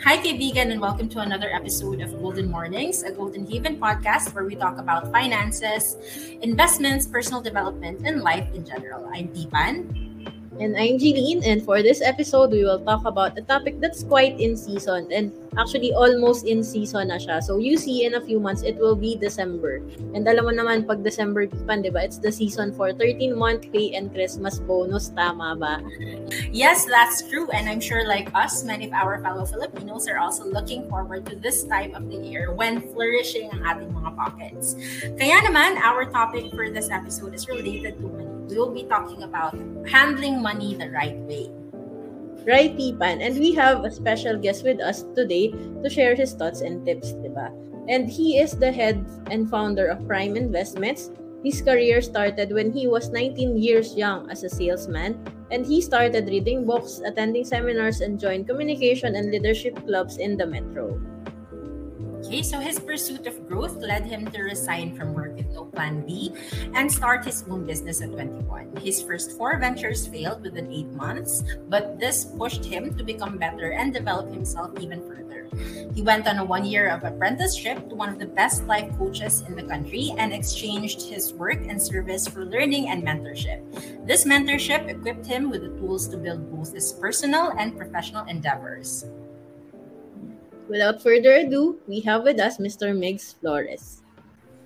Hi, kaibigan, and welcome to another episode of Golden Mornings, a Golden Haven podcast where we talk about finances, investments, personal development, and life in general. I'm Tipan. And I'm Jeline, and for this episode, we will talk about a topic that's quite in season and actually almost in season na siya. So you see, in a few months, it will be December. And alam mo naman, pag December pan, di ba, it's the season for 13-month pay and Christmas bonus. Tama ba? Yes, that's true. And I'm sure like us, many of our fellow Filipinos are also looking forward to this time of the year when flourishing ang ating mga pockets. Kaya naman, our topic for this episode is related to money we will be talking about handling money the right way. Right, Tipan. And we have a special guest with us today to share his thoughts and tips, diba? And he is the head and founder of Prime Investments. His career started when he was 19 years young as a salesman, and he started reading books, attending seminars, and joined communication and leadership clubs in the metro. Okay, so his pursuit of growth led him to resign from work with no plan B and start his own business at 21. His first four ventures failed within eight months, but this pushed him to become better and develop himself even further. He went on a one year of apprenticeship to one of the best life coaches in the country and exchanged his work and service for learning and mentorship. This mentorship equipped him with the tools to build both his personal and professional endeavors. Without further ado, we have with us Mr. Migs Flores.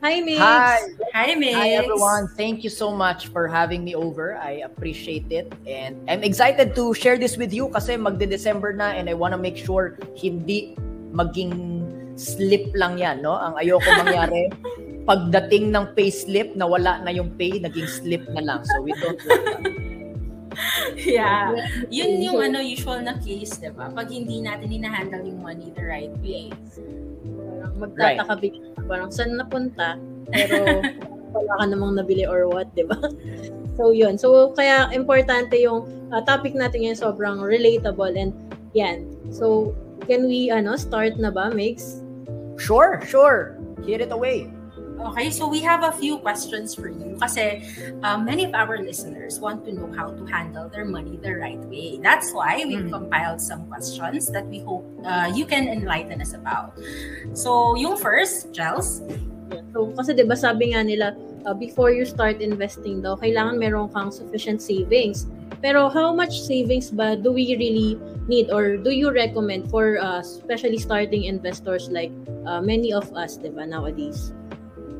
Hi, Migs. Hi. Hi, Migs. Hi, everyone. Thank you so much for having me over. I appreciate it. And I'm excited to share this with you kasi magde-December na and I want to make sure hindi maging slip lang yan, no? Ang ayoko mangyari, pagdating ng pay slip, nawala na yung pay, naging slip na lang. So we don't want that. yeah. Yun yung ano, usual na case, di ba? Pag hindi natin hinahandle yung money the right way. Magtataka right. parang saan napunta, pero wala ka namang nabili or what, di ba? So, yun. So, kaya importante yung uh, topic natin ngayon sobrang relatable and yan. So, can we ano start na ba, Mix? Sure, sure. Hit it away. Okay, so we have a few questions for you kasi um, many of our listeners want to know how to handle their money the right way. That's why we've mm-hmm. compiled some questions that we hope uh, you can enlighten us about. So, yung first, Gels? So, kasi 'di ba sabi nga nila uh, before you start investing daw, kailangan meron kang sufficient savings. Pero how much savings ba do we really need or do you recommend for uh, especially starting investors like uh, many of us, 'di ba, nowadays?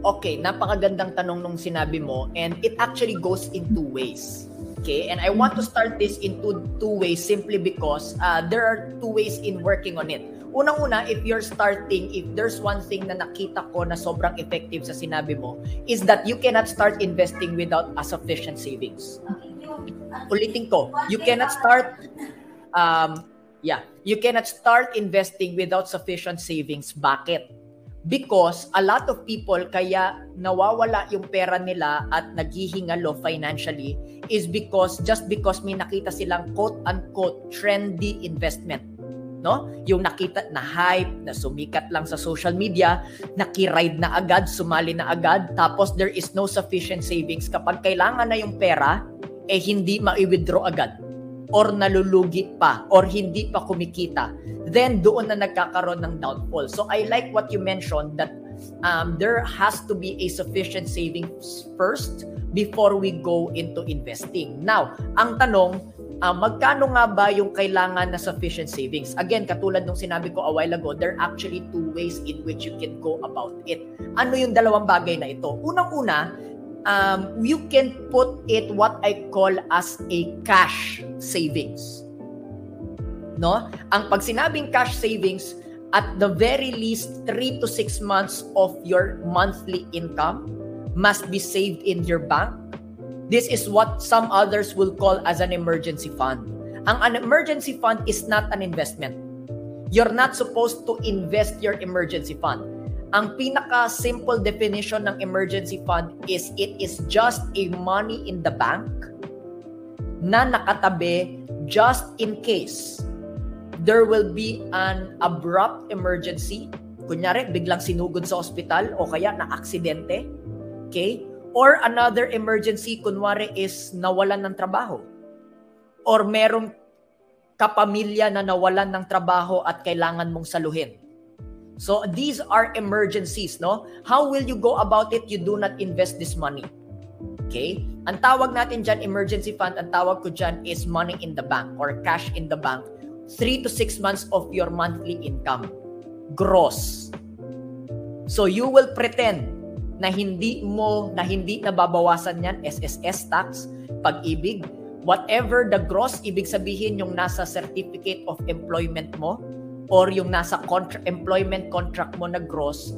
Okay, napakagandang tanong nung sinabi mo and it actually goes in two ways. Okay, and I want to start this in two, two ways simply because uh, there are two ways in working on it. Unang-una, if you're starting, if there's one thing na nakita ko na sobrang effective sa sinabi mo, is that you cannot start investing without a sufficient savings. Ulitin ko, you cannot start, um, yeah, you cannot start investing without sufficient savings. Bakit? Because a lot of people kaya nawawala yung pera nila at naghihingalo financially is because just because may nakita silang quote unquote trendy investment no? Yung nakita na hype na sumikat lang sa social media nakiride na agad sumali na agad tapos there is no sufficient savings. Kapag kailangan na yung pera eh hindi ma-withdraw agad or nalulugi pa or hindi pa kumikita, then doon na nagkakaroon ng downfall. So I like what you mentioned that um, there has to be a sufficient savings first before we go into investing. Now, ang tanong, uh, magkano nga ba yung kailangan na sufficient savings? Again, katulad nung sinabi ko a while ago, there are actually two ways in which you can go about it. Ano yung dalawang bagay na ito? Unang-una, um, you can put it what I call as a cash savings. No? Ang pag sinabing cash savings, at the very least 3 to 6 months of your monthly income must be saved in your bank. This is what some others will call as an emergency fund. Ang an emergency fund is not an investment. You're not supposed to invest your emergency fund ang pinaka-simple definition ng emergency fund is it is just a money in the bank na nakatabi just in case there will be an abrupt emergency. Kunyari, biglang sinugod sa ospital o kaya na-aksidente. Okay? Or another emergency, kunwari is nawalan ng trabaho. Or merong kapamilya na nawalan ng trabaho at kailangan mong saluhin. So these are emergencies, no? How will you go about it? You do not invest this money. Okay? Ang tawag natin dyan, emergency fund, ang tawag ko dyan is money in the bank or cash in the bank. 3 to 6 months of your monthly income. Gross. So you will pretend na hindi mo, na hindi nababawasan yan, SSS tax, pag-ibig, whatever the gross, ibig sabihin yung nasa certificate of employment mo or yung nasa contra- employment contract mo na gross,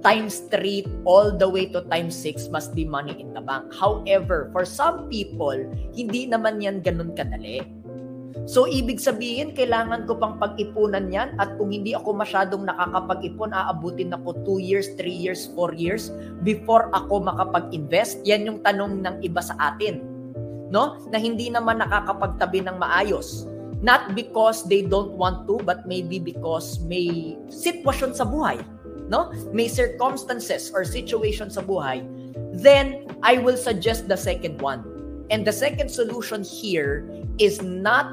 times 3 all the way to times 6 must be money in the bank. However, for some people, hindi naman yan ganun kadali. So, ibig sabihin, kailangan ko pang pag-ipunan yan at kung hindi ako masyadong nakakapag-ipon, aabutin ako 2 years, 3 years, 4 years before ako makapag-invest. Yan yung tanong ng iba sa atin. No? Na hindi naman nakakapagtabi ng maayos. Not because they don't want to, but maybe because may sitwasyon sa buhay no? May circumstances or situation sa buhay, then I will suggest the second one. And the second solution here is not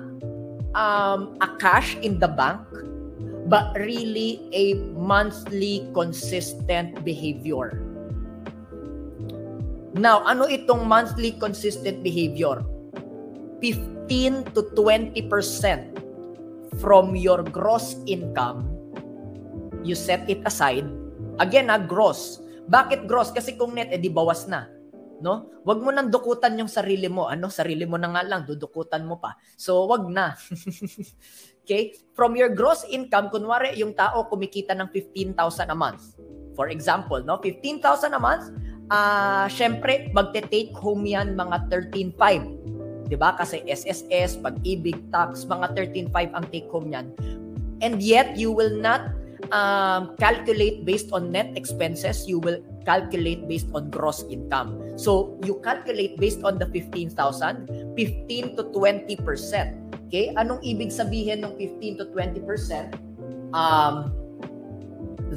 um, a cash in the bank, but really a monthly consistent behavior. Now, ano itong monthly consistent behavior? 15 to 20% from your gross income you set it aside. Again, na gross. Bakit gross? Kasi kung net, edi bawas na. No? Wag mo nang dukutan yung sarili mo. Ano? Sarili mo na nga lang, dudukutan mo pa. So, wag na. okay? From your gross income, kunwari, yung tao kumikita ng 15,000 a month. For example, no? 15,000 a month, ah, uh, syempre, magte-take home yan mga 13,500. 'Di ba? Kasi SSS, pag-ibig, tax, mga 13.5 ang take home niyan. And yet you will not um, calculate based on net expenses, you will calculate based on gross income. So, you calculate based on the 15,000, 15 to 20%. Okay? Anong ibig sabihin ng 15 to 20%? Um,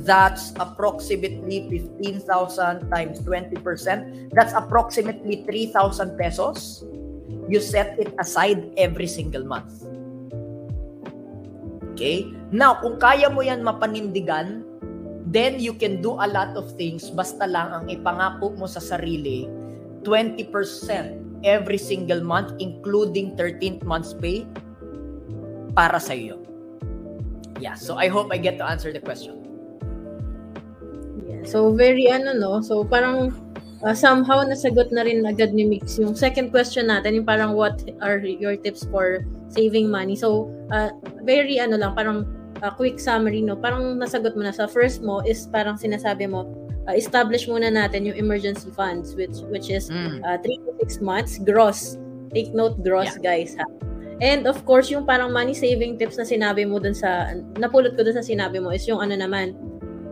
that's approximately 15,000 times 20%. That's approximately 3,000 pesos. You set it aside every single month. Okay? Now, kung kaya mo yan mapanindigan, then you can do a lot of things basta lang ang ipangako mo sa sarili 20% every single month including 13th month's pay para sa iyo. Yeah, so I hope I get to answer the question. Yeah, so very ano no, so parang uh, somehow nasagot na rin agad ni Mix yung second question natin, yung parang what are your tips for saving money. So, uh, very ano lang, parang uh, quick summary, no? Parang nasagot mo na sa first mo is parang sinasabi mo, uh, establish muna natin yung emergency funds which which is mm. uh, 3 to 6 months gross. Take note gross, yeah. guys, ha? And of course, yung parang money saving tips na sinabi mo dun sa, napulot ko dun sa sinabi mo is yung ano naman,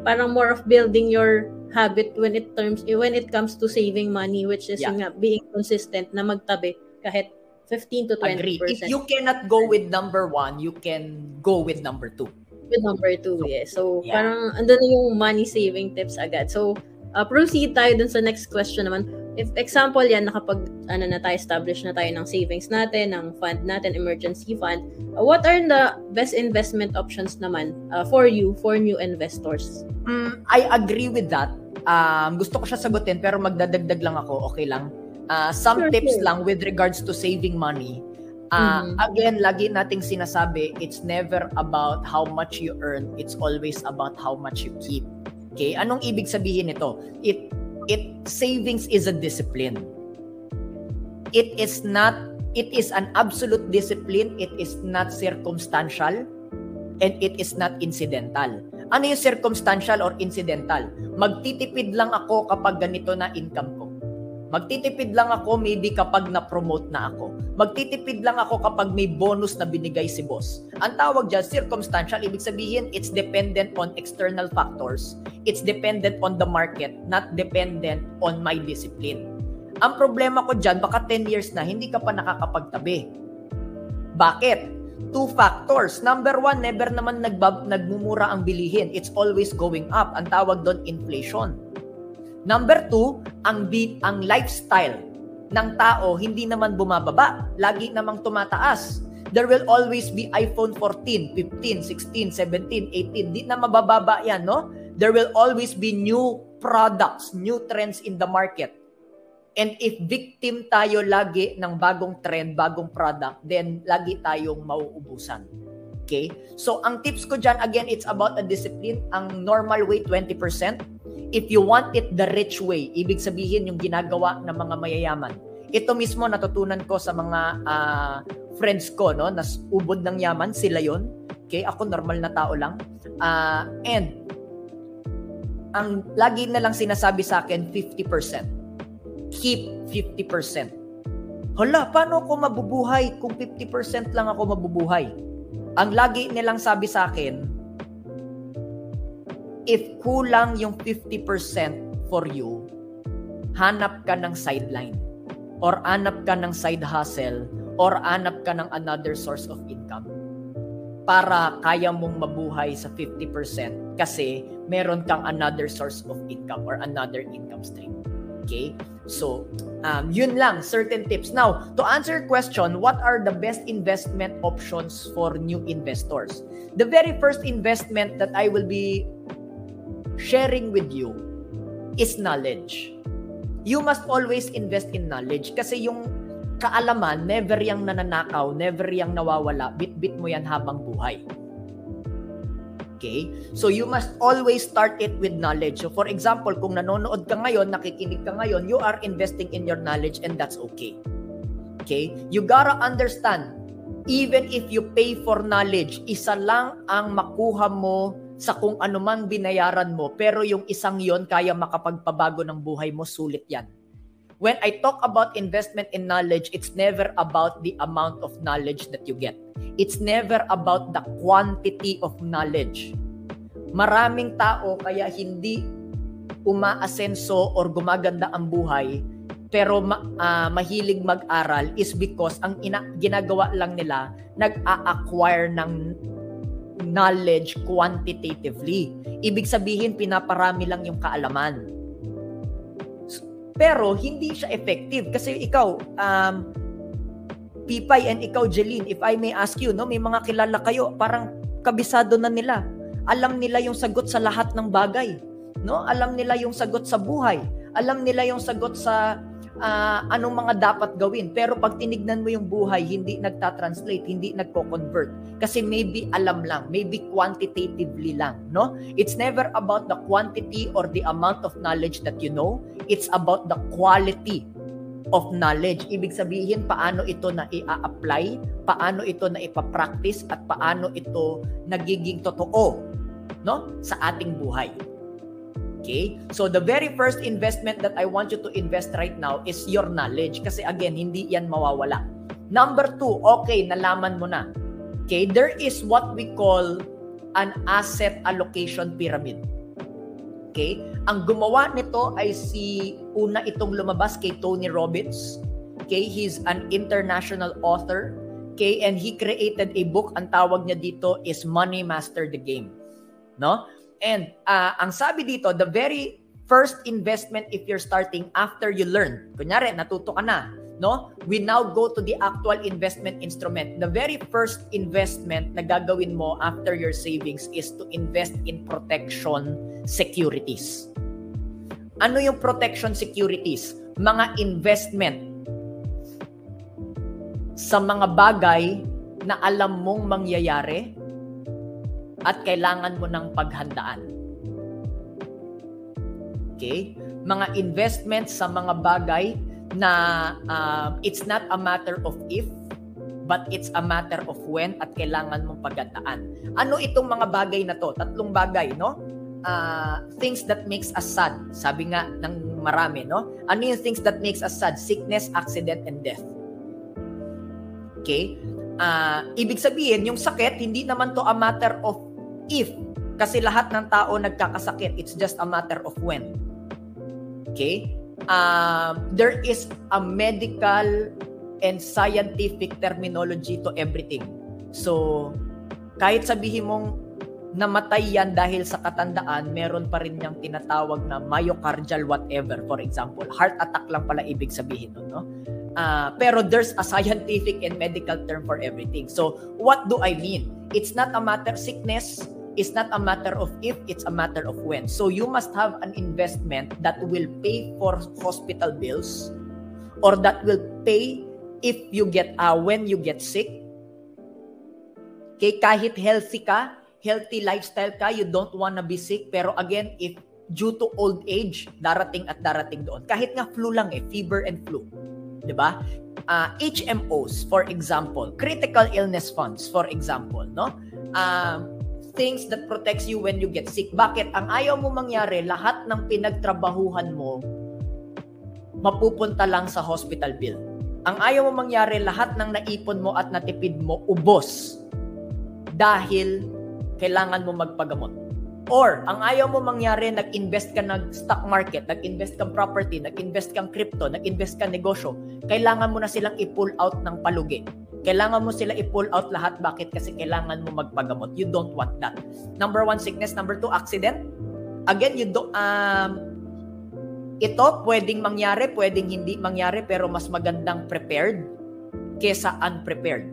parang more of building your habit when it terms when it comes to saving money which is yeah. yung being consistent na magtabi kahit 15 to 20%. Agree. If you cannot go with number one, you can go with number two. With number two, yes. So, yeah. parang andun na yung money saving tips agad. So, uh, proceed tayo dun sa next question naman. If example yan, nakapag ano na tayo, establish na tayo ng savings natin, ng fund natin, emergency fund, uh, what are the best investment options naman uh, for you, for new investors? Mm, I agree with that. Um, gusto ko siya sagutin pero magdadagdag lang ako, okay lang? Uh, some sure, tips sure. lang with regards to saving money. Uh, mm-hmm. Again, lagi nating sinasabi, it's never about how much you earn. It's always about how much you keep. Okay? Anong ibig sabihin nito? It, it, savings is a discipline. It is not, it is an absolute discipline. It is not circumstantial. And it is not incidental. Ano yung circumstantial or incidental? Magtitipid lang ako kapag ganito na income Magtitipid lang ako maybe kapag na-promote na ako. Magtitipid lang ako kapag may bonus na binigay si boss. Ang tawag dyan, circumstantial, ibig sabihin, it's dependent on external factors. It's dependent on the market, not dependent on my discipline. Ang problema ko dyan, baka 10 years na, hindi ka pa nakakapagtabi. Bakit? Two factors. Number one, never naman nagbab- nagmumura ang bilihin. It's always going up. Ang tawag doon, inflation. Number two, ang, beat, ang lifestyle ng tao hindi naman bumababa. Lagi namang tumataas. there will always be iPhone 14, 15, 16, 17, 18. Di na mabababa yan, no? There will always be new products, new trends in the market. And if victim tayo lagi ng bagong trend, bagong product, then lagi tayong mauubusan. Okay? So, ang tips ko dyan, again, it's about a discipline. Ang normal way, 20%. If you want it the rich way, ibig sabihin yung ginagawa ng mga mayayaman. Ito mismo natutunan ko sa mga uh, friends ko, no, na ubod ng yaman, sila yon. Okay, ako normal na tao lang. Uh, and ang lagi na lang sinasabi sa akin, 50%. Keep 50%. Hala, paano ako mabubuhay kung 50% lang ako mabubuhay? Ang lagi nilang sabi sa akin, if kulang yung 50% for you, hanap ka ng sideline or hanap ka ng side hustle or hanap ka ng another source of income para kaya mong mabuhay sa 50% kasi meron kang another source of income or another income stream. Okay? So, um, yun lang, certain tips. Now, to answer your question, what are the best investment options for new investors? The very first investment that I will be sharing with you is knowledge. You must always invest in knowledge kasi yung kaalaman, never yang nananakaw, never yang nawawala, bit-bit mo yan habang buhay. Okay? So you must always start it with knowledge. So for example, kung nanonood ka ngayon, nakikinig ka ngayon, you are investing in your knowledge and that's okay. Okay? You gotta understand, even if you pay for knowledge, isa lang ang makuha mo sa kung man binayaran mo, pero yung isang yon kaya makapagpabago ng buhay mo, sulit yan. When I talk about investment in knowledge, it's never about the amount of knowledge that you get. It's never about the quantity of knowledge. Maraming tao kaya hindi umaasenso or gumaganda ang buhay pero ma- uh, mahilig mag-aral is because ang ina- ginagawa lang nila nag-a-acquire ng knowledge quantitatively. Ibig sabihin, pinaparami lang yung kaalaman. Pero hindi siya effective kasi ikaw, um, Pipay and ikaw, Jeline, if I may ask you, no, may mga kilala kayo, parang kabisado na nila. Alam nila yung sagot sa lahat ng bagay. No? Alam nila yung sagot sa buhay. Alam nila yung sagot sa uh, anong mga dapat gawin. Pero pag tinignan mo yung buhay, hindi nagta-translate, hindi nagko-convert. Kasi maybe alam lang, maybe quantitatively lang, no? It's never about the quantity or the amount of knowledge that you know. It's about the quality of knowledge. Ibig sabihin, paano ito na i-apply, paano ito na ipapractice, at paano ito nagiging totoo no? sa ating buhay. Okay? So the very first investment that I want you to invest right now is your knowledge. Kasi again, hindi yan mawawala. Number two, okay, nalaman mo na. Okay, there is what we call an asset allocation pyramid. Okay? Ang gumawa nito ay si una itong lumabas kay Tony Robbins. Okay, he's an international author. Okay, and he created a book. Ang tawag niya dito is Money Master the Game. No? And uh, ang sabi dito, the very first investment if you're starting after you learn. Kunyari, natuto ka na. No? We now go to the actual investment instrument. The very first investment na gagawin mo after your savings is to invest in protection securities. Ano yung protection securities? Mga investment sa mga bagay na alam mong mangyayari at kailangan mo ng paghandaan. Okay? Mga investments sa mga bagay na uh, it's not a matter of if, but it's a matter of when at kailangan mong paghandaan. Ano itong mga bagay na to? Tatlong bagay, no? Uh, things that makes us sad. Sabi nga ng marami, no? Ano yung things that makes us sad? Sickness, accident, and death. Okay? Uh, ibig sabihin, yung sakit, hindi naman to a matter of if. Kasi lahat ng tao nagkakasakit. It's just a matter of when. Okay? Uh, there is a medical and scientific terminology to everything. So, kahit sabihin mong namatay yan dahil sa katandaan, meron pa rin niyang tinatawag na myocardial whatever, for example. Heart attack lang pala ibig sabihin nun, no? Uh, pero there's a scientific and medical term for everything. So, what do I mean? It's not a matter sickness, it's not a matter of if, it's a matter of when. So, you must have an investment that will pay for hospital bills or that will pay if you get uh, when you get sick. Okay, kahit healthy ka, healthy lifestyle ka, you don't wanna be sick. Pero again, if due to old age, darating at darating doon. Kahit nga flu lang eh, fever and flu. 'Di ba? Uh, HMOs, for example, critical illness funds, for example, no? Uh, things that protects you when you get sick. Bakit? Ang ayaw mo mangyari, lahat ng pinagtrabahuhan mo, mapupunta lang sa hospital bill. Ang ayaw mo mangyari, lahat ng naipon mo at natipid mo, ubos. Dahil kailangan mo magpagamot. Or, ang ayaw mo mangyari, nag-invest ka ng stock market, nag-invest kang property, nag-invest kang crypto, nag-invest kang negosyo, kailangan mo na silang i-pull out ng palugi. Kailangan mo sila i-pull out lahat. Bakit? Kasi kailangan mo magpagamot. You don't want that. Number one, sickness. Number two, accident. Again, you don't, um, ito pwedeng mangyari, pwedeng hindi mangyari, pero mas magandang prepared kesa unprepared.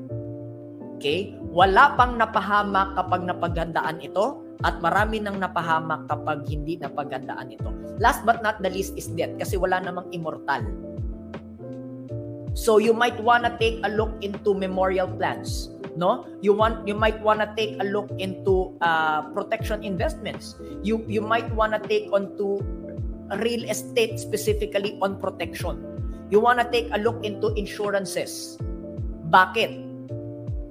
Okay? Wala pang napahamak kapag napaghandaan ito at marami nang napahamak kapag hindi napagandaan ito. Last but not the least is death kasi wala namang immortal. So you might wanna take a look into memorial plans. No, you want you might wanna take a look into uh, protection investments. You you might wanna take onto real estate specifically on protection. You wanna take a look into insurances. Bakit?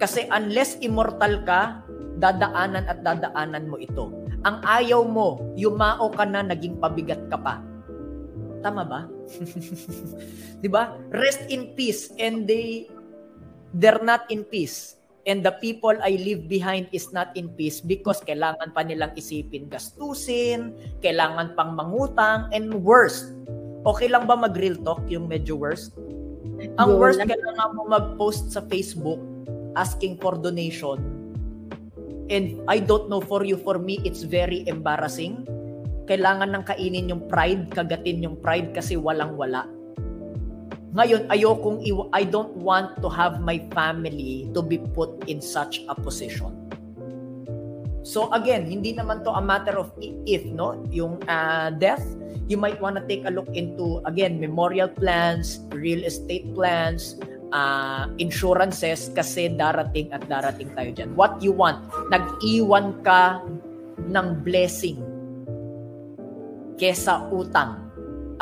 Kasi unless immortal ka, dadaanan at dadaanan mo ito. Ang ayaw mo, yumao ka na, naging pabigat ka pa. Tama ba? 'Di ba? Rest in peace and they they're not in peace. And the people I leave behind is not in peace because kailangan pa nilang isipin gastusin, kailangan pang mangutang, and worst, okay lang ba mag-real talk yung medyo worst? Ang worst, kailangan mo mag-post sa Facebook asking for donation And I don't know for you, for me, it's very embarrassing. Kailangan ng kainin yung pride, kagatin yung pride kasi walang-wala. Ngayon, ayokong, iw- I don't want to have my family to be put in such a position. So again, hindi naman to a matter of if, no? Yung uh, death, you might want to take a look into, again, memorial plans, real estate plans, uh, insurances kasi darating at darating tayo dyan. What you want, nag-iwan ka ng blessing kesa utang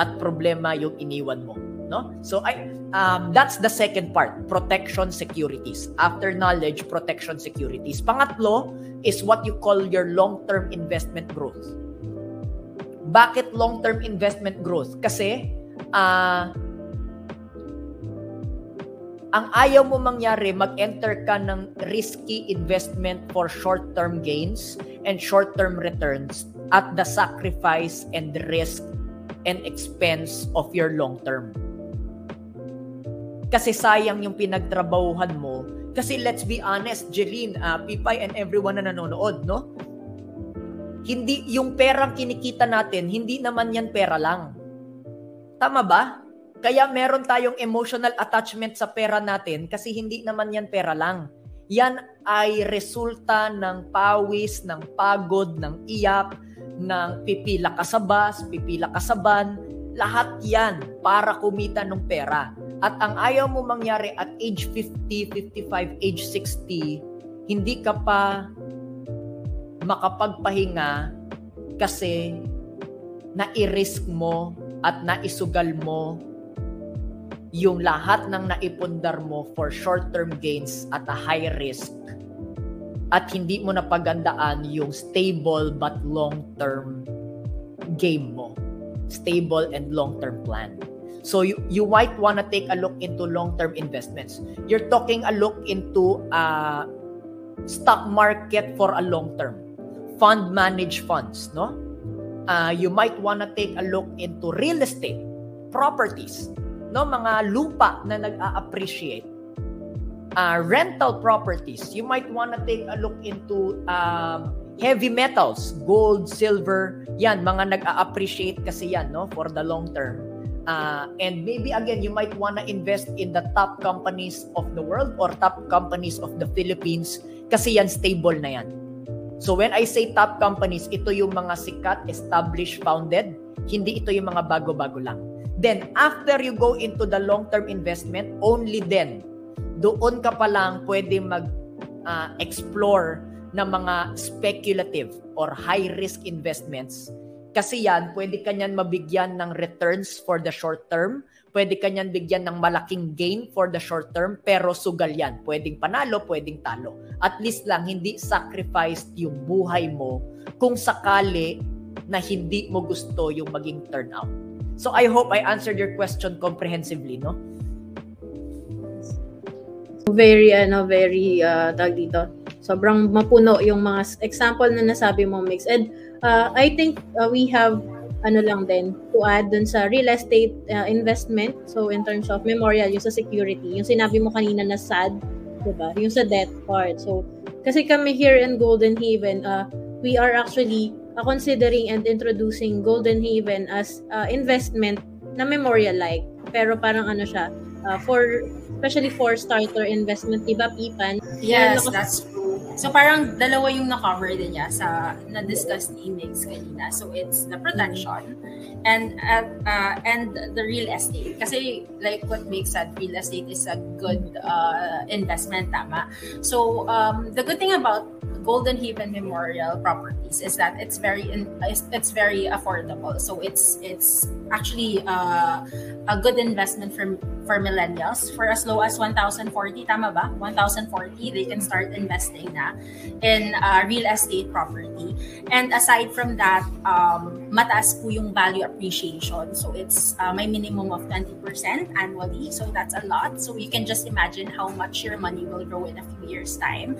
at problema yung iniwan mo. No? So I um, that's the second part, protection securities. After knowledge, protection securities. Pangatlo is what you call your long-term investment growth. Bakit long-term investment growth? Kasi uh, ang ayaw mo mangyari, mag-enter ka ng risky investment for short-term gains and short-term returns at the sacrifice and risk and expense of your long-term. Kasi sayang yung pinagtrabahuhan mo. Kasi let's be honest, Jeline, uh, Pipay, and everyone na nanonood, no? Hindi, yung perang kinikita natin, hindi naman yan pera lang. Tama ba? Kaya meron tayong emotional attachment sa pera natin kasi hindi naman yan pera lang. Yan ay resulta ng pawis, ng pagod, ng iyak, ng pipila ka sa bus, pipila ka sa van. Lahat yan para kumita ng pera. At ang ayaw mo mangyari at age 50, 55, age 60, hindi ka pa makapagpahinga kasi na-risk mo at naisugal mo yung lahat ng naipundar mo for short-term gains at a high risk at hindi mo napagandaan yung stable but long-term game mo. Stable and long-term plan. So you, you might want to take a look into long-term investments. You're talking a look into a stock market for a long term. Fund managed funds, no? Uh, you might want to take a look into real estate, properties no mga lupa na nag-a-appreciate uh, rental properties you might want to take a look into um, heavy metals gold silver yan mga nag-a-appreciate kasi yan no for the long term Uh, and maybe again, you might want to invest in the top companies of the world or top companies of the Philippines kasi yan stable na yan. So when I say top companies, ito yung mga sikat, established, founded. Hindi ito yung mga bago-bago lang. Then after you go into the long-term investment, only then, doon ka pa lang pwede mag-explore uh, ng mga speculative or high-risk investments kasi yan, pwede kanyan mabigyan ng returns for the short term, pwede kanyan bigyan ng malaking gain for the short term, pero sugal yan. Pwedeng panalo, pwedeng talo. At least lang, hindi sacrificed yung buhay mo kung sakali na hindi mo gusto yung maging turnout. So I hope I answered your question comprehensively, no? Very, ano, very, uh, tag dito. Sobrang mapuno yung mga example na nasabi mo, Mix. And uh, I think uh, we have ano lang din to add dun sa real estate uh, investment. So in terms of memorial, yung sa security, yung sinabi mo kanina na sad, 'di ba? Yung sa debt part. So kasi kami here in Golden Haven, uh, we are actually uh, considering and introducing Golden Haven as uh, investment na memorial like. Pero parang ano siya, uh, for especially for starter investment, 'di ba, Pipan? Yes, that's So parang dalawa yung na-cover din niya sa na-discuss ni Mix kanina. So it's the protection and uh, uh, and the real estate. Kasi like what Mix said, real estate is a good uh, investment, tama? So um, the good thing about Golden Haven Memorial Properties is that it's very it's very affordable. So it's it's actually uh, a good investment for for millennials for as low as 1,040 tama ba? 1,040 they can start investing na in uh, real estate property. And aside from that, um, mataas po yung value appreciation. So it's uh, may minimum of 20% annually. So that's a lot. So you can just imagine how much your money will grow in a few years time.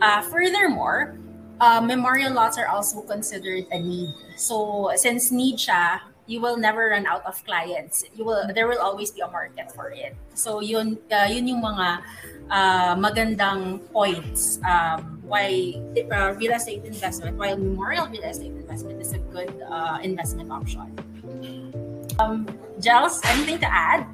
Uh, furthermore, uh, memorial lots are also considered a need. So since need siya, you will never run out of clients. You will there will always be a market for it. So yun uh, yun yung mga uh, magandang points um, why uh, real estate investment, why memorial real estate investment is a good uh, investment option. Um, Jels, anything to add?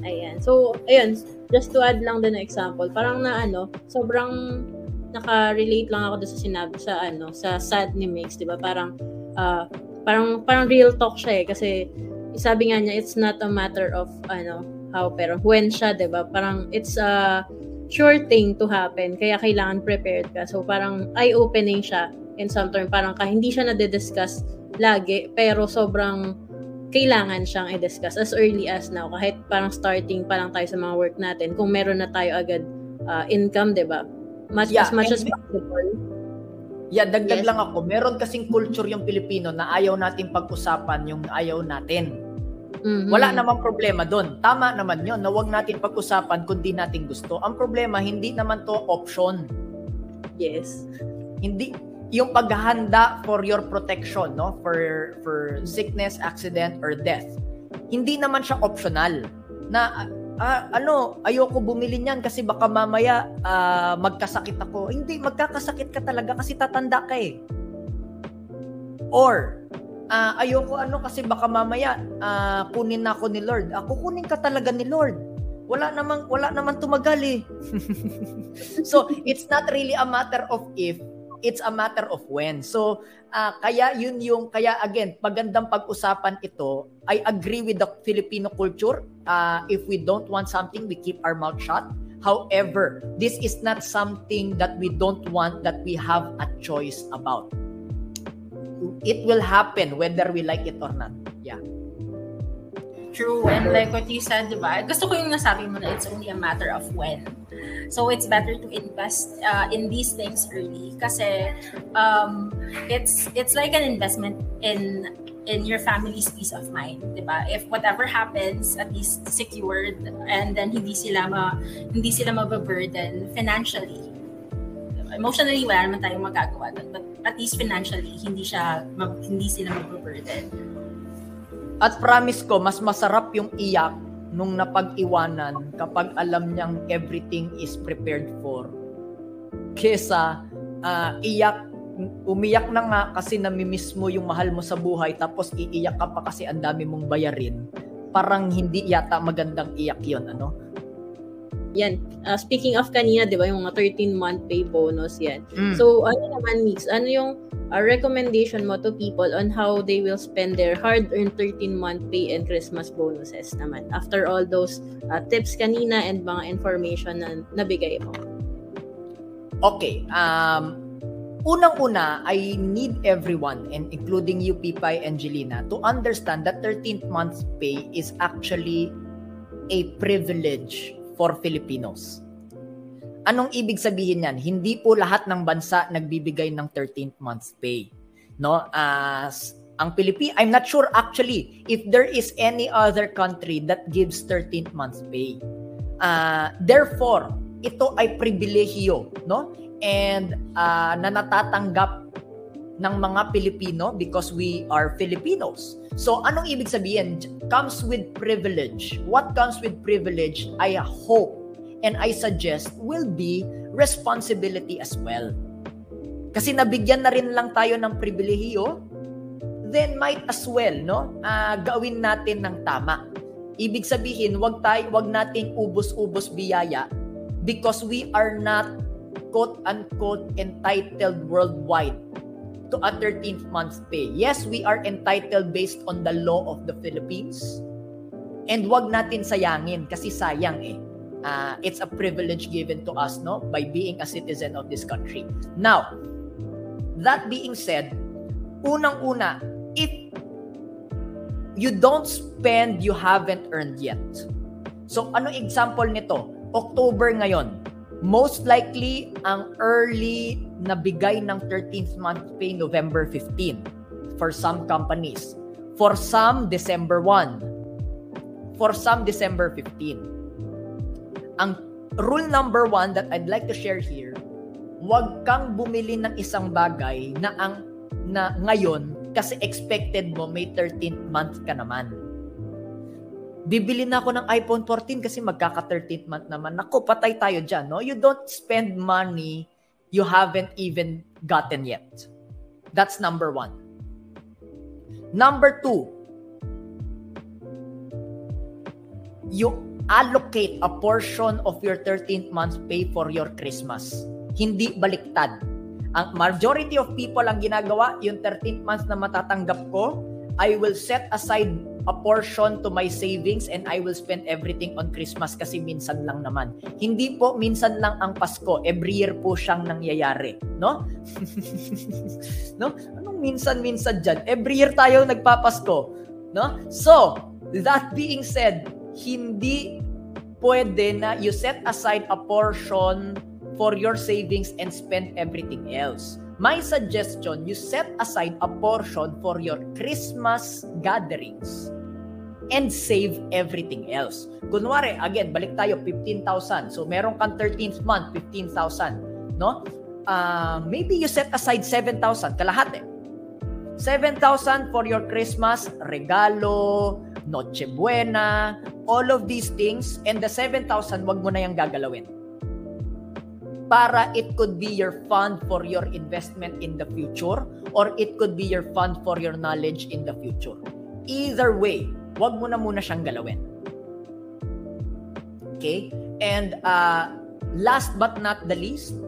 Ayan. So, ayun, just to add lang din na example, parang na ano, sobrang naka-relate lang ako doon sa sinabi sa ano, sa sad ni Mix, 'di ba? Parang uh, parang parang real talk siya eh kasi sabi nga niya it's not a matter of ano how pero when siya 'di ba? Parang it's a sure thing to happen kaya kailangan prepared ka. So parang eye-opening siya in some term parang ka hindi siya na-discuss lagi pero sobrang kailangan siyang i-discuss as early as now kahit parang starting pa lang tayo sa mga work natin kung meron na tayo agad uh, income 'di ba Much, yeah, as much as possible. Yeah, dagdag yes. lang ako. Meron kasing culture yung Pilipino na ayaw natin pag-usapan yung ayaw natin. Mm-hmm. Wala namang problema doon. Tama naman yon na wag natin pag-usapan kung di natin gusto. Ang problema, hindi naman to option. Yes. Hindi yung paghahanda for your protection, no? For for sickness, accident or death. Hindi naman siya optional. Na ah, ano, ayoko bumili niyan kasi baka mamaya uh, magkasakit ako. Hindi, magkakasakit ka talaga kasi tatanda ka eh. Or, uh, ayoko ano kasi baka mamaya uh, kunin na ako ni Lord. Ako uh, kunin ka talaga ni Lord. Wala namang wala naman tumagal eh. so, it's not really a matter of if, it's a matter of when. So, uh, kaya yun yung, kaya again, magandang pag-usapan ito. I agree with the Filipino culture. Uh, if we don't want something, we keep our mouth shut. However, this is not something that we don't want, that we have a choice about. It will happen whether we like it or not. Yeah. True. And like what you said, di ba? Gusto ko yung nasabi mo na it's only a matter of when. So it's better to invest uh, in these things early kasi um, it's it's like an investment in in your family's peace of mind, 'di ba? If whatever happens, at least secured and then hindi sila ma, hindi sila mababurden financially. Emotionally wala naman tayong magagawa doon, but at least financially hindi siya hindi sila mababurden. At promise ko, mas masarap yung iyak nung napag-iwanan kapag alam niyang everything is prepared for kesa uh, iyak umiyak na nga kasi namimiss mo yung mahal mo sa buhay tapos iiyak ka pa kasi ang dami mong bayarin parang hindi yata magandang iyak yon ano? Yan. Uh, speaking of kanina, di ba, yung mga 13-month pay bonus yan. Mm. So, ano naman, Mix, ano yung uh, recommendation mo to people on how they will spend their hard-earned 13-month pay and Christmas bonuses naman after all those uh, tips kanina and mga information na nabigay mo? Okay. Um, unang-una, I need everyone, and including you, Pipay and Jelina, to understand that 13th month's pay is actually a privilege for Filipinos. Anong ibig sabihin niyan? Hindi po lahat ng bansa nagbibigay ng 13th month's pay. No? As ang Pilipinas, I'm not sure actually if there is any other country that gives 13th month's pay. Uh, therefore, ito ay pribilehiyo, no? And uh, na natatanggap ng mga Pilipino because we are Filipinos. So, anong ibig sabihin? Comes with privilege. What comes with privilege, I hope and I suggest will be responsibility as well. Kasi nabigyan na rin lang tayo ng pribilehiyo, then might as well, no? Uh, gawin natin ng tama. Ibig sabihin, wag tayo, wag nating ubos-ubos biyaya because we are not quote unquote entitled worldwide to a 13th month pay. Yes, we are entitled based on the law of the Philippines. And wag natin sayangin kasi sayang eh. Uh, it's a privilege given to us no by being a citizen of this country. Now, that being said, unang-una, if you don't spend, you haven't earned yet. So, ano example nito? October ngayon. Most likely, ang early na bigay ng 13th month pay November 15 for some companies. For some, December 1. For some, December 15. Ang rule number one that I'd like to share here, huwag kang bumili ng isang bagay na ang na ngayon kasi expected mo may 13th month ka naman. Bibili na ako ng iPhone 14 kasi magkaka 13th month naman. Nako, patay tayo dyan, no? You don't spend money you haven't even gotten yet. That's number one. Number two, you allocate a portion of your 13th month's pay for your Christmas. Hindi baliktad. Ang majority of people ang ginagawa, yung 13th month na matatanggap ko, I will set aside a portion to my savings and I will spend everything on Christmas kasi minsan lang naman. Hindi po minsan lang ang Pasko. Every year po siyang nangyayari. No? no? Anong minsan-minsan dyan? Every year tayo nagpapasko. No? So, that being said, hindi pwede na you set aside a portion for your savings and spend everything else. My suggestion, you set aside a portion for your Christmas gatherings and save everything else. Kunwari, again, balik tayo, 15,000. So, meron kang 13th month, 15,000. No? Uh, maybe you set aside 7,000, kalahati. 7,000 for your Christmas, regalo, Noche Buena, all of these things, and the 7,000, wag mo na yung gagalawin para it could be your fund for your investment in the future or it could be your fund for your knowledge in the future. Either way, wag mo na muna siyang galawin. Okay? And uh, last but not the least,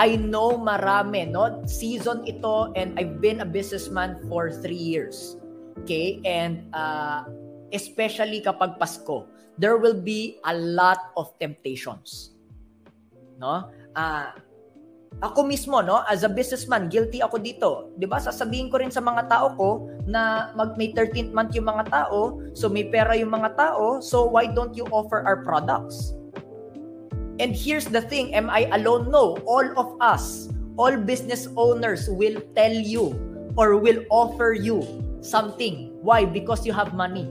I know marami, no? Season ito and I've been a businessman for three years. Okay? And uh, especially kapag Pasko, there will be a lot of temptations no? Ah, ako mismo, no, as a businessman, guilty ako dito. 'Di ba? Sasabihin ko rin sa mga tao ko na mag may 13th month yung mga tao, so may pera yung mga tao, so why don't you offer our products? And here's the thing, am I alone? No, all of us, all business owners will tell you or will offer you something. Why? Because you have money.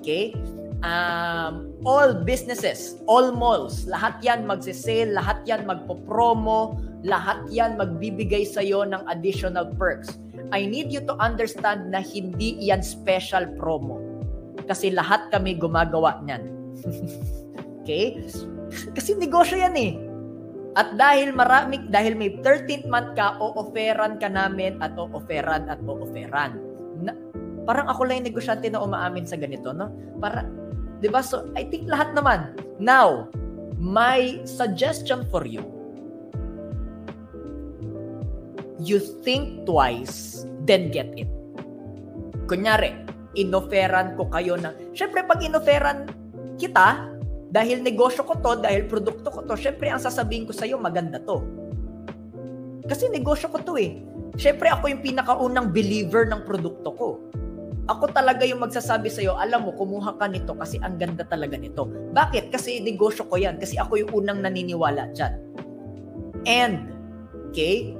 Okay? Um, all businesses, all malls, lahat yan magse-sale, lahat yan magpo-promo, lahat yan magbibigay sa iyo ng additional perks. I need you to understand na hindi yan special promo. Kasi lahat kami gumagawa niyan. okay? Kasi negosyo yan eh. At dahil marami, dahil may 13th month ka, o-offeran ka namin at o-offeran at o-offeran. Na, Parang ako lang yung negosyante na umaamin sa ganito, no? Para, di ba? So, I think lahat naman. Now, my suggestion for you, you think twice, then get it. Kunyari, inoferan ko kayo ng, syempre pag inoferan kita, dahil negosyo ko to, dahil produkto ko to, syempre ang sasabihin ko sa'yo, maganda to. Kasi negosyo ko to eh. Syempre ako yung pinakaunang believer ng produkto ko. Ako talaga yung magsasabi sa'yo, alam mo, kumuha ka nito kasi ang ganda talaga nito. Bakit? Kasi negosyo ko yan. Kasi ako yung unang naniniwala dyan. And, okay,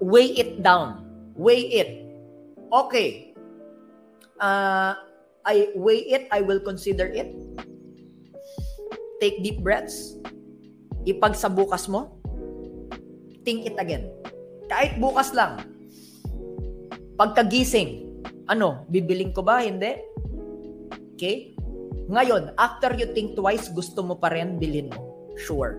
weigh it down. Weigh it. Okay. Uh, I weigh it, I will consider it. Take deep breaths. Ipag sa bukas mo, think it again. Kahit bukas lang. Pagkagising, ano, bibiling ko ba? Hindi? Okay? Ngayon, after you think twice, gusto mo pa rin, bilhin mo. Sure.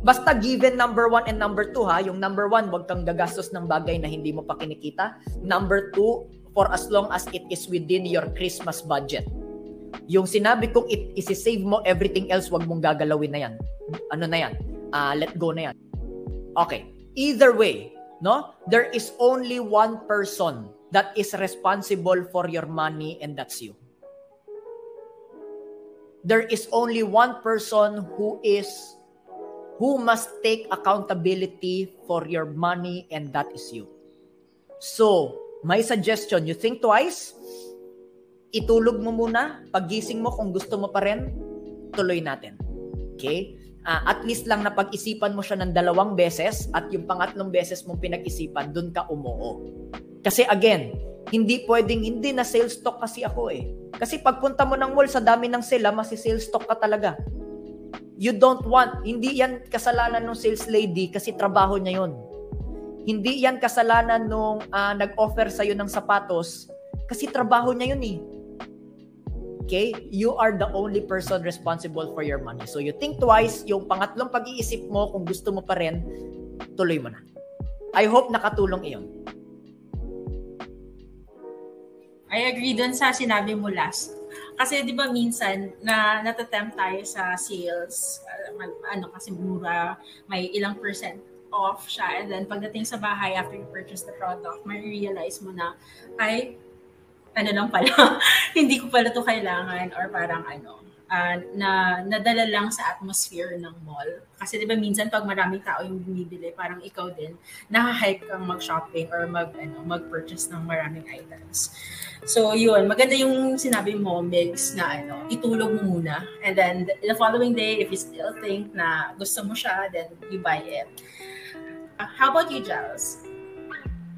Basta given number one and number two ha, yung number one, wag kang gagastos ng bagay na hindi mo pa kinikita. Number two, for as long as it is within your Christmas budget. Yung sinabi kong it, isi-save mo everything else, wag mong gagalawin na yan. Ano na yan? Uh, let go na yan. Okay. Either way, no? There is only one person that is responsible for your money and that's you. There is only one person who is who must take accountability for your money and that is you. So, my suggestion, you think twice, itulog mo muna, pagising mo kung gusto mo pa rin, tuloy natin. Okay? Uh, at least lang na pag-isipan mo siya ng dalawang beses at yung pangatlong beses mong pinag-isipan, dun ka umuo. Kasi again, hindi pwedeng hindi na sales stock kasi ako eh. Kasi pagpunta mo ng mall sa dami ng sale, masi sales stock ka talaga. You don't want, hindi yan kasalanan ng sales lady kasi trabaho niya yon. Hindi yan kasalanan nung uh, nag-offer sa iyo ng sapatos kasi trabaho niya yun eh. Okay? You are the only person responsible for your money. So you think twice, yung pangatlong pag-iisip mo kung gusto mo pa rin, tuloy mo na. I hope nakatulong iyon. I agree dun sa sinabi mo last. Kasi 'di ba minsan na natatempt tayo sa sales, uh, ano kasi mura, may ilang percent off siya and then pagdating sa bahay after you purchase the product, may realize mo na ay ano lang pala, hindi ko pala to kailangan or parang ano, uh, na nadala lang sa atmosphere ng mall. Kasi 'di ba minsan pag maraming tao yung bumibili, parang ikaw din nahahype kang mag-shopping or mag ano, mag-purchase ng maraming items. So yun, maganda yung sinabi mo, Migs, na ano, itulog mo muna. And then the following day, if you still think na gusto mo siya, then you buy it. Uh, how about you, Giles?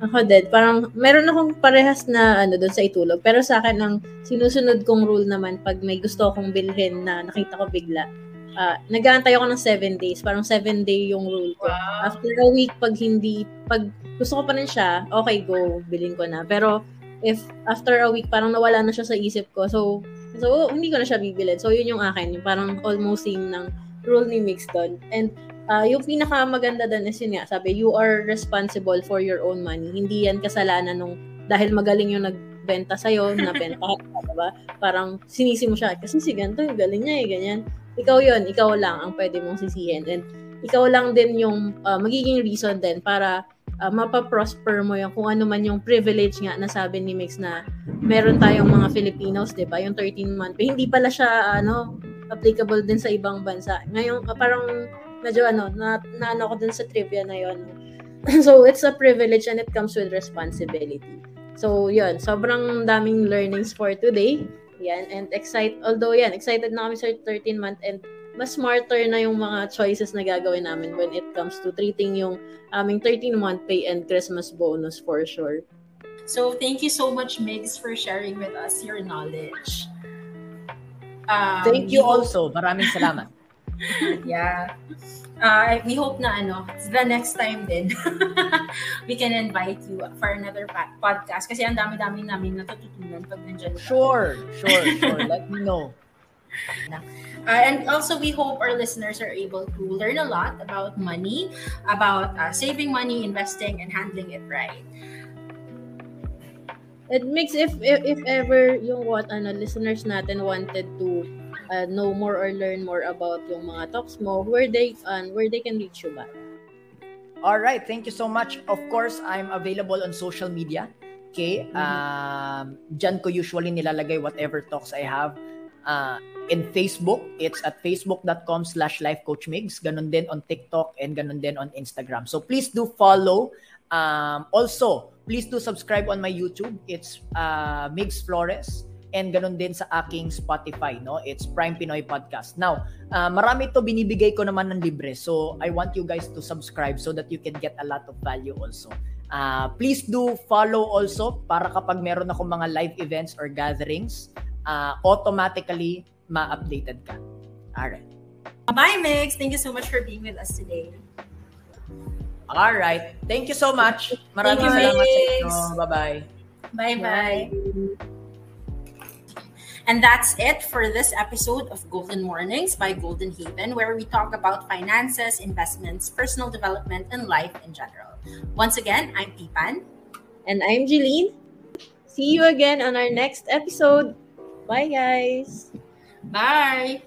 Ako din, parang meron akong parehas na ano doon sa itulog. Pero sa akin, ang sinusunod kong rule naman, pag may gusto akong bilhin na nakita ko bigla, uh, nag-aantay ako ng 7 days. Parang 7 day yung rule ko. Wow. After a week, pag hindi, pag gusto ko pa rin siya, okay, go, bilhin ko na. Pero if after a week, parang nawala na siya sa isip ko. So, so hindi ko na siya bibilin. So, yun yung akin. Yung parang almost same ng rule ni Mixton. And uh, yung pinaka maganda doon is yun nga, sabi, you are responsible for your own money. Hindi yan kasalanan nung dahil magaling yung nagbenta sa'yo, nabenta ka, diba? Parang sinisi mo siya, kasi si ganito, galing niya eh, ganyan. Ikaw yon ikaw lang ang pwede mong sisihin. And ikaw lang din yung uh, magiging reason din para uh, mapaprosper mo yung kung ano man yung privilege nga na sabi ni Mix na meron tayong mga Filipinos, 'di ba? Yung 13 month pay. Hindi pala siya ano applicable din sa ibang bansa. Ngayon uh, parang medyo ano, na, na ano ko dun sa trivia na yon. so, it's a privilege and it comes with responsibility. So, yun, sobrang daming learnings for today. Yan, and excited, although yan, excited na kami sa 13 month and mas smarter na yung mga choices na gagawin namin when it comes to treating yung aming 13 month pay and Christmas bonus for sure. So, thank you so much, Migs, for sharing with us your knowledge. Um, thank you also. Maraming salamat. yeah. Uh, we hope na ano, the next time din, we can invite you for another podcast kasi ang dami-dami namin natututunan pag nandiyan. Sure, sure, sure. Let me know. Uh, and also, we hope our listeners are able to learn a lot about money, about uh, saving money, investing, and handling it right. It makes if, if if ever yung what ano listeners natin wanted to uh, know more or learn more about yung mga talks mo, where they uh, where they can reach you ba? All right, thank you so much. Of course, I'm available on social media. Okay? Um, dyan ko usually nilalagay whatever talks I have. Uh, in Facebook, it's at facebook.com slash lifecoachmigs. Ganon din on TikTok and ganon din on Instagram. So please do follow. Um, also, please do subscribe on my YouTube. It's uh, Migs Flores and ganun din sa aking Spotify, no? It's Prime Pinoy Podcast. Now, uh, marami to binibigay ko naman ng libre. So, I want you guys to subscribe so that you can get a lot of value also. Uh, please do follow also para kapag meron akong mga live events or gatherings, uh, automatically ma-updated ka. Alright. Bye, Mix. Thank you so much for being with us today. All right. Thank you so much. Maraming salamat sa inyo. Bye-bye. Bye-bye. And that's it for this episode of Golden Mornings by Golden Haven, where we talk about finances, investments, personal development, and life in general. Once again, I'm Tipan. And I'm Jeline. See you again on our next episode. Bye guys. Bye.